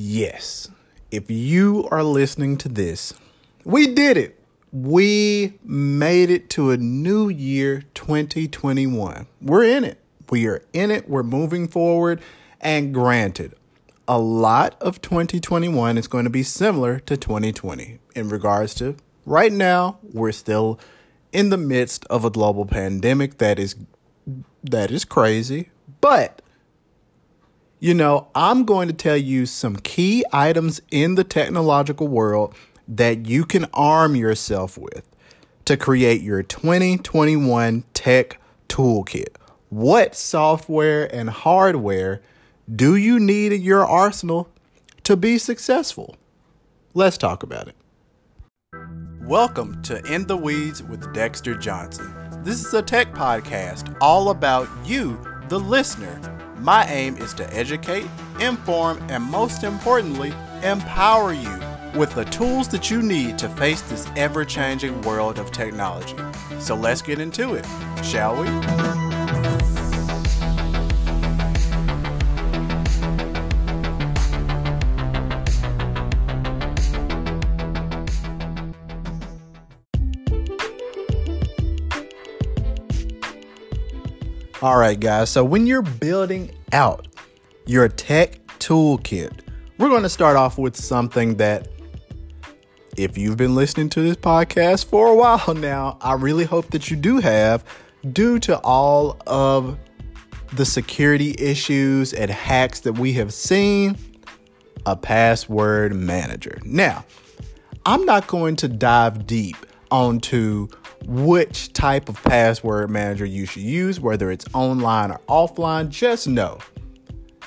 Yes, if you are listening to this, we did it. We made it to a new year 2021. We're in it. We are in it. We're moving forward. And granted, a lot of 2021 is going to be similar to 2020 in regards to right now, we're still in the midst of a global pandemic that is that is crazy, but you know, I'm going to tell you some key items in the technological world that you can arm yourself with to create your 2021 tech toolkit. What software and hardware do you need in your arsenal to be successful? Let's talk about it. Welcome to In the Weeds with Dexter Johnson. This is a tech podcast all about you, the listener my aim is to educate, inform, and most importantly, empower you with the tools that you need to face this ever changing world of technology. So let's get into it, shall we? All right, guys. So when you're building out your tech toolkit, we're going to start off with something that, if you've been listening to this podcast for a while now, I really hope that you do have, due to all of the security issues and hacks that we have seen, a password manager. Now, I'm not going to dive deep onto which type of password manager you should use, whether it's online or offline. Just know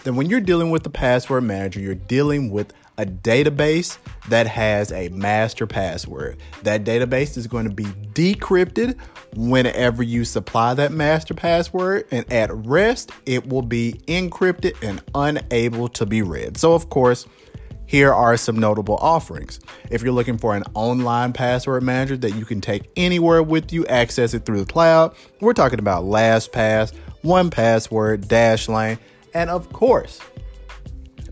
that when you're dealing with the password manager, you're dealing with a database that has a master password. That database is going to be decrypted whenever you supply that master password, and at rest, it will be encrypted and unable to be read. So, of course, here are some notable offerings. If you're looking for an online password manager that you can take anywhere with you, access it through the cloud, we're talking about LastPass, 1Password, Dashlane, and of course,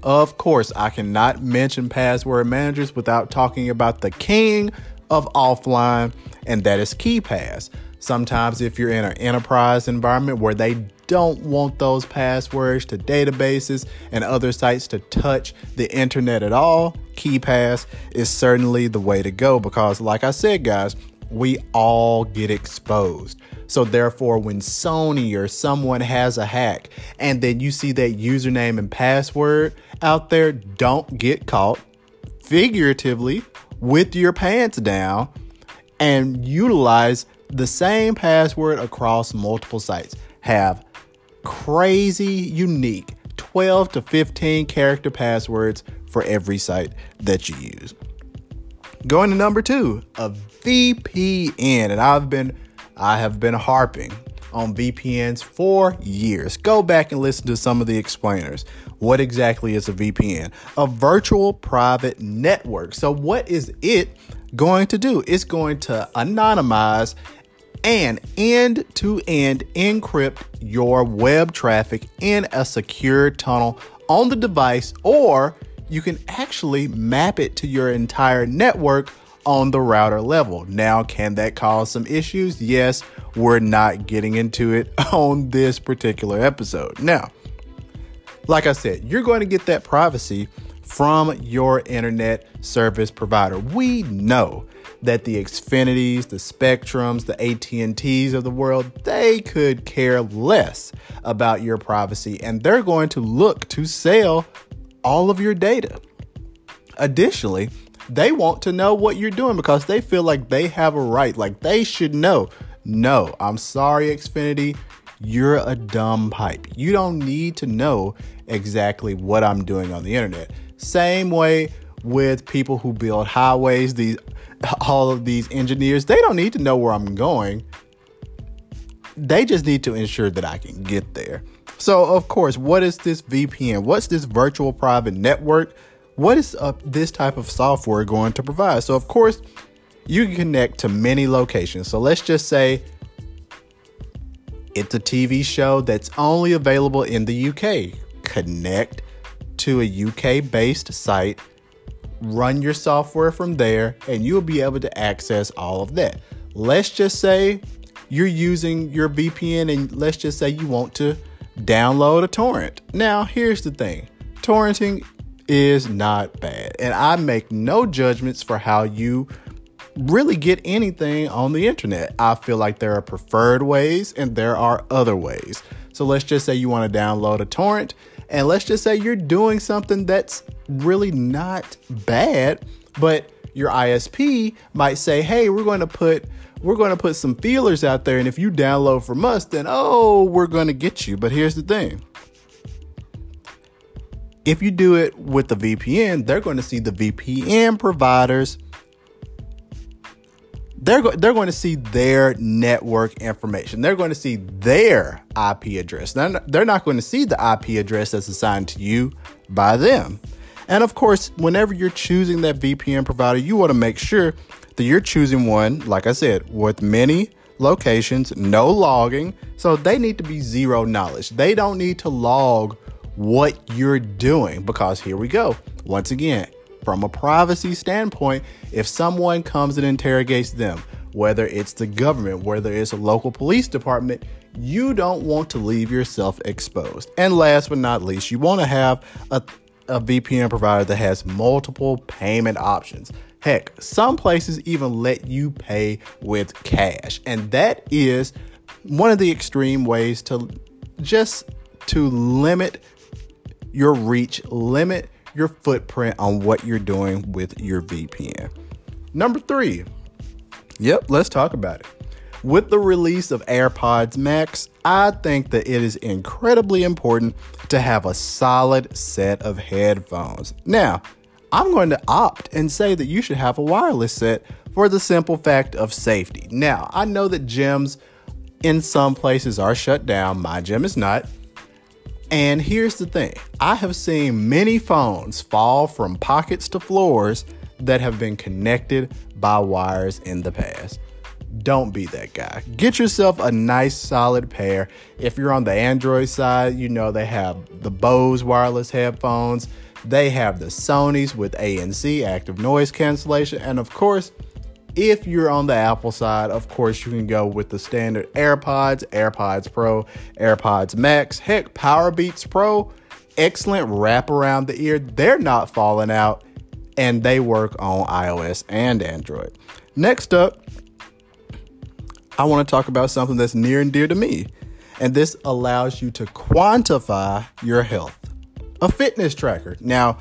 of course, I cannot mention password managers without talking about the king of offline, and that is KeePass. Sometimes, if you're in an enterprise environment where they don't want those passwords to databases and other sites to touch the internet at all, KeePass is certainly the way to go because, like I said, guys, we all get exposed. So, therefore, when Sony or someone has a hack and then you see that username and password out there, don't get caught figuratively with your pants down and utilize the same password across multiple sites. Have crazy unique 12 to 15 character passwords for every site that you use. Going to number two, a VPN. And I've been I have been harping on VPNs for years. Go back and listen to some of the explainers. What exactly is a VPN? A virtual private network. So, what is it going to do? It's going to anonymize and end to end encrypt your web traffic in a secure tunnel on the device, or you can actually map it to your entire network on the router level. Now, can that cause some issues? Yes, we're not getting into it on this particular episode. Now, like I said, you're going to get that privacy from your internet service provider. We know that the Xfinities, the Spectrums, the AT&Ts of the world, they could care less about your privacy and they're going to look to sell all of your data. Additionally, they want to know what you're doing because they feel like they have a right, like they should know. No, I'm sorry, Xfinity, you're a dumb pipe. You don't need to know exactly what I'm doing on the internet. Same way with people who build highways, these all of these engineers, they don't need to know where I'm going. They just need to ensure that I can get there. So, of course, what is this VPN? What's this virtual private network? What is uh, this type of software going to provide? So, of course, you can connect to many locations. So, let's just say it's a TV show that's only available in the UK. Connect to a UK based site, run your software from there, and you'll be able to access all of that. Let's just say you're using your VPN and let's just say you want to download a torrent. Now, here's the thing torrenting is not bad, and I make no judgments for how you really get anything on the internet. I feel like there are preferred ways and there are other ways. So let's just say you want to download a torrent, and let's just say you're doing something that's really not bad, but your ISP might say, "Hey, we're going to put we're going to put some feelers out there and if you download from us, then oh, we're going to get you." But here's the thing. If you do it with the VPN, they're going to see the VPN providers they're go- they're going to see their network information. They're going to see their IP address. Not, they're not going to see the IP address that's assigned to you by them. And of course, whenever you're choosing that VPN provider, you want to make sure that you're choosing one, like I said, with many locations, no logging. So they need to be zero knowledge. They don't need to log what you're doing because here we go. Once again, from a privacy standpoint, if someone comes and interrogates them, whether it's the government, whether it's a local police department, you don't want to leave yourself exposed. And last but not least, you want to have a, a VPN provider that has multiple payment options. Heck, some places even let you pay with cash. And that is one of the extreme ways to just to limit your reach, limit your footprint on what you're doing with your VPN. Number three, yep, let's talk about it. With the release of AirPods Max, I think that it is incredibly important to have a solid set of headphones. Now, I'm going to opt and say that you should have a wireless set for the simple fact of safety. Now, I know that gyms in some places are shut down, my gym is not. And here's the thing I have seen many phones fall from pockets to floors that have been connected by wires in the past. Don't be that guy. Get yourself a nice solid pair. If you're on the Android side, you know they have the Bose wireless headphones, they have the Sony's with ANC active noise cancellation, and of course, if you're on the Apple side, of course, you can go with the standard AirPods, AirPods Pro, AirPods Max, heck, Powerbeats Pro, excellent wrap around the ear. They're not falling out and they work on iOS and Android. Next up, I want to talk about something that's near and dear to me, and this allows you to quantify your health. A fitness tracker. Now,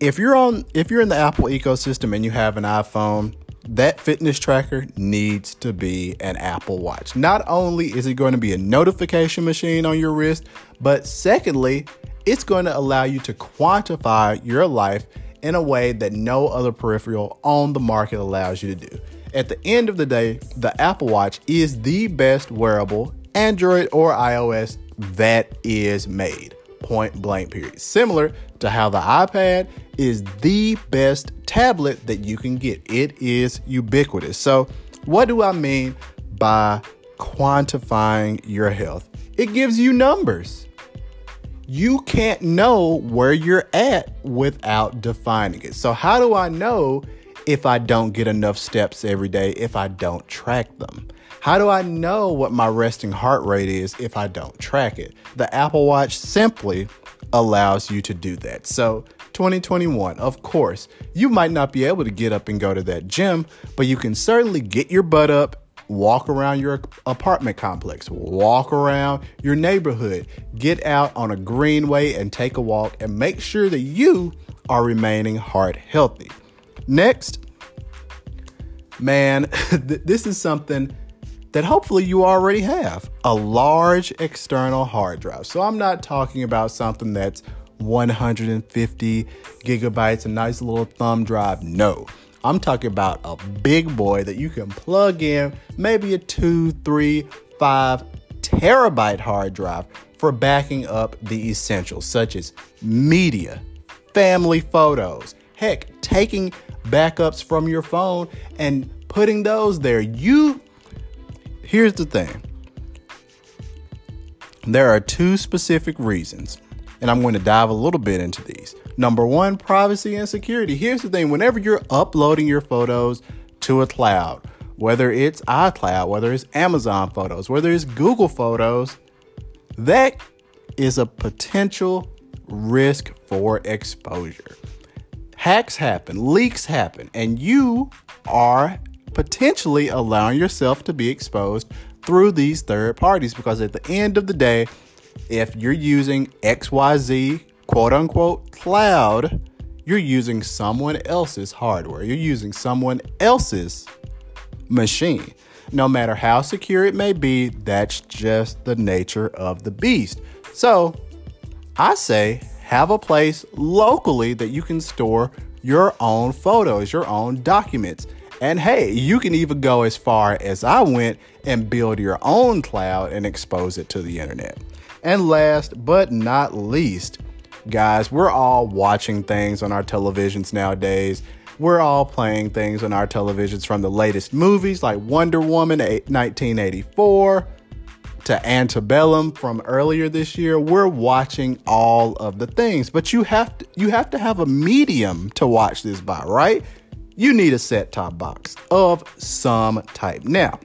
if you're on if you're in the Apple ecosystem and you have an iPhone, that fitness tracker needs to be an Apple Watch. Not only is it going to be a notification machine on your wrist, but secondly, it's going to allow you to quantify your life in a way that no other peripheral on the market allows you to do. At the end of the day, the Apple Watch is the best wearable, Android or iOS, that is made. Point blank, period. Similar to how the iPad is the best tablet that you can get. It is ubiquitous. So, what do I mean by quantifying your health? It gives you numbers. You can't know where you're at without defining it. So, how do I know if I don't get enough steps every day if I don't track them? How do I know what my resting heart rate is if I don't track it? The Apple Watch simply allows you to do that. So, 2021, of course, you might not be able to get up and go to that gym, but you can certainly get your butt up, walk around your apartment complex, walk around your neighborhood, get out on a greenway and take a walk and make sure that you are remaining heart healthy. Next, man, this is something that hopefully you already have a large external hard drive. So I'm not talking about something that's 150 gigabytes, a nice little thumb drive. No, I'm talking about a big boy that you can plug in, maybe a two, three, five terabyte hard drive for backing up the essentials, such as media, family photos, heck, taking backups from your phone and putting those there. You Here's the thing there are two specific reasons And I'm going to dive a little bit into these. Number one, privacy and security. Here's the thing whenever you're uploading your photos to a cloud, whether it's iCloud, whether it's Amazon Photos, whether it's Google Photos, that is a potential risk for exposure. Hacks happen, leaks happen, and you are potentially allowing yourself to be exposed through these third parties because at the end of the day, if you're using XYZ quote unquote cloud, you're using someone else's hardware. You're using someone else's machine. No matter how secure it may be, that's just the nature of the beast. So I say have a place locally that you can store your own photos, your own documents. And hey, you can even go as far as I went and build your own cloud and expose it to the internet. And last but not least, guys, we're all watching things on our televisions nowadays. We're all playing things on our televisions from the latest movies like Wonder Woman 1984 to Antebellum from earlier this year. We're watching all of the things, but you have to you have to have a medium to watch this by, right? You need a set-top box of some type. Now,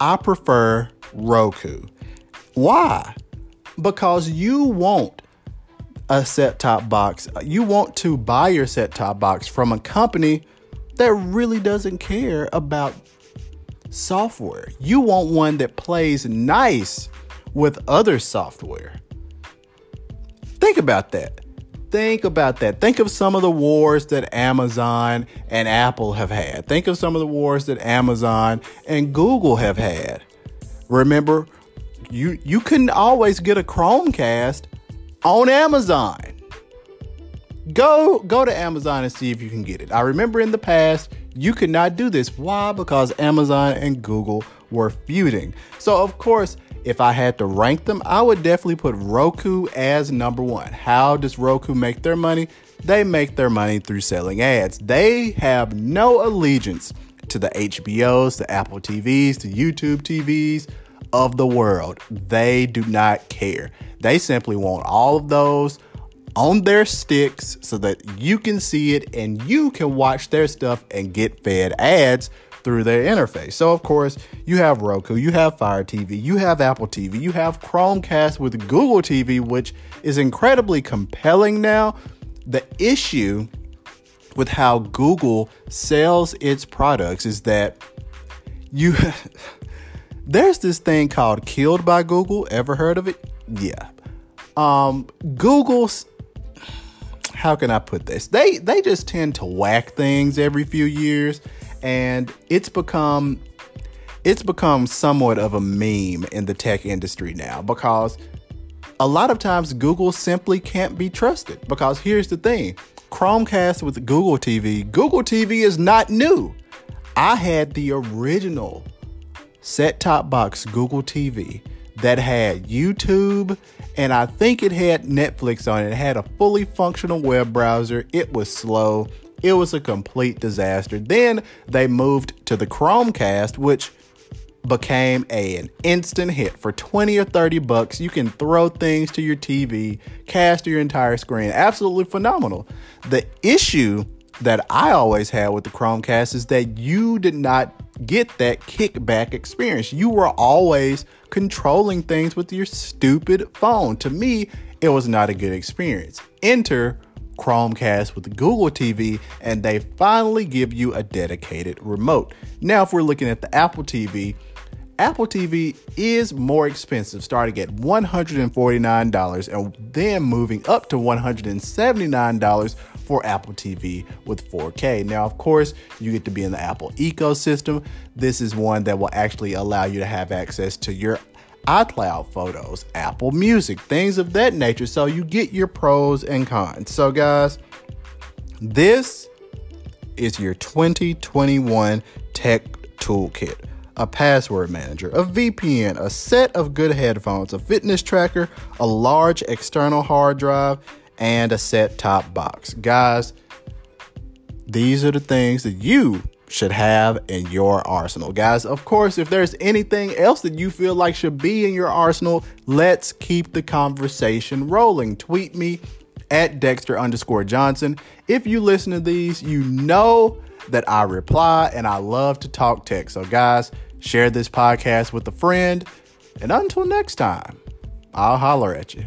I prefer Roku. Why? Because you want a set top box. You want to buy your set top box from a company that really doesn't care about software. You want one that plays nice with other software. Think about that. Think about that. Think of some of the wars that Amazon and Apple have had. Think of some of the wars that Amazon and Google have had. Remember, you you couldn't always get a Chromecast on Amazon. Go go to Amazon and see if you can get it. I remember in the past you could not do this. Why? Because Amazon and Google were feuding. So of course, if I had to rank them, I would definitely put Roku as number 1. How does Roku make their money? They make their money through selling ads. They have no allegiance to the HBOs, the Apple TVs, the YouTube TVs, of the world. They do not care. They simply want all of those on their sticks so that you can see it and you can watch their stuff and get fed ads through their interface. So, of course, you have Roku, you have Fire TV, you have Apple TV, you have Chromecast with Google TV, which is incredibly compelling now. The issue with how Google sells its products is that you There's this thing called Killed by Google. Ever heard of it? Yeah. Um, Google's how can I put this? They they just tend to whack things every few years, and it's become it's become somewhat of a meme in the tech industry now because a lot of times Google simply can't be trusted. Because here's the thing Chromecast with Google TV, Google TV is not new. I had the original set top box Google TV that had YouTube and I think it had Netflix on it. It had a fully functional web browser. It was slow. It was a complete disaster. Then they moved to the Chromecast, which became a, an instant hit for 20 or 30 bucks. You can throw things to your TV, cast your entire screen. Absolutely phenomenal. The issue that I always had with the Chromecast is that you did not get that kickback experience. You were always controlling things with your stupid phone. To me, it was not a good experience. Enter Chromecast with Google TV, and they finally give you a dedicated remote. Now, if we're looking at the Apple TV, Apple TV is more expensive, starting at $149 and then moving up to $179 for Apple TV with 4K. Now, of course, you get to be in the Apple ecosystem. This is one that will actually allow you to have access to your iCloud photos, Apple Music, things of that nature. So you get your pros and cons. So, guys, this is your 2021 tech toolkit a password manager, a VPN, a set of good headphones, a fitness tracker, a large external hard drive, and a set top box. Guys, these are the things that you should have in your arsenal. Guys, of course, if there's anything else that you feel like should be in your arsenal, let's keep the conversation rolling. Tweet me at Dexter underscore Johnson. If you listen to these, you know that I reply and I love to talk tech. So, guys, share this podcast with a friend. And until next time, I'll holler at you.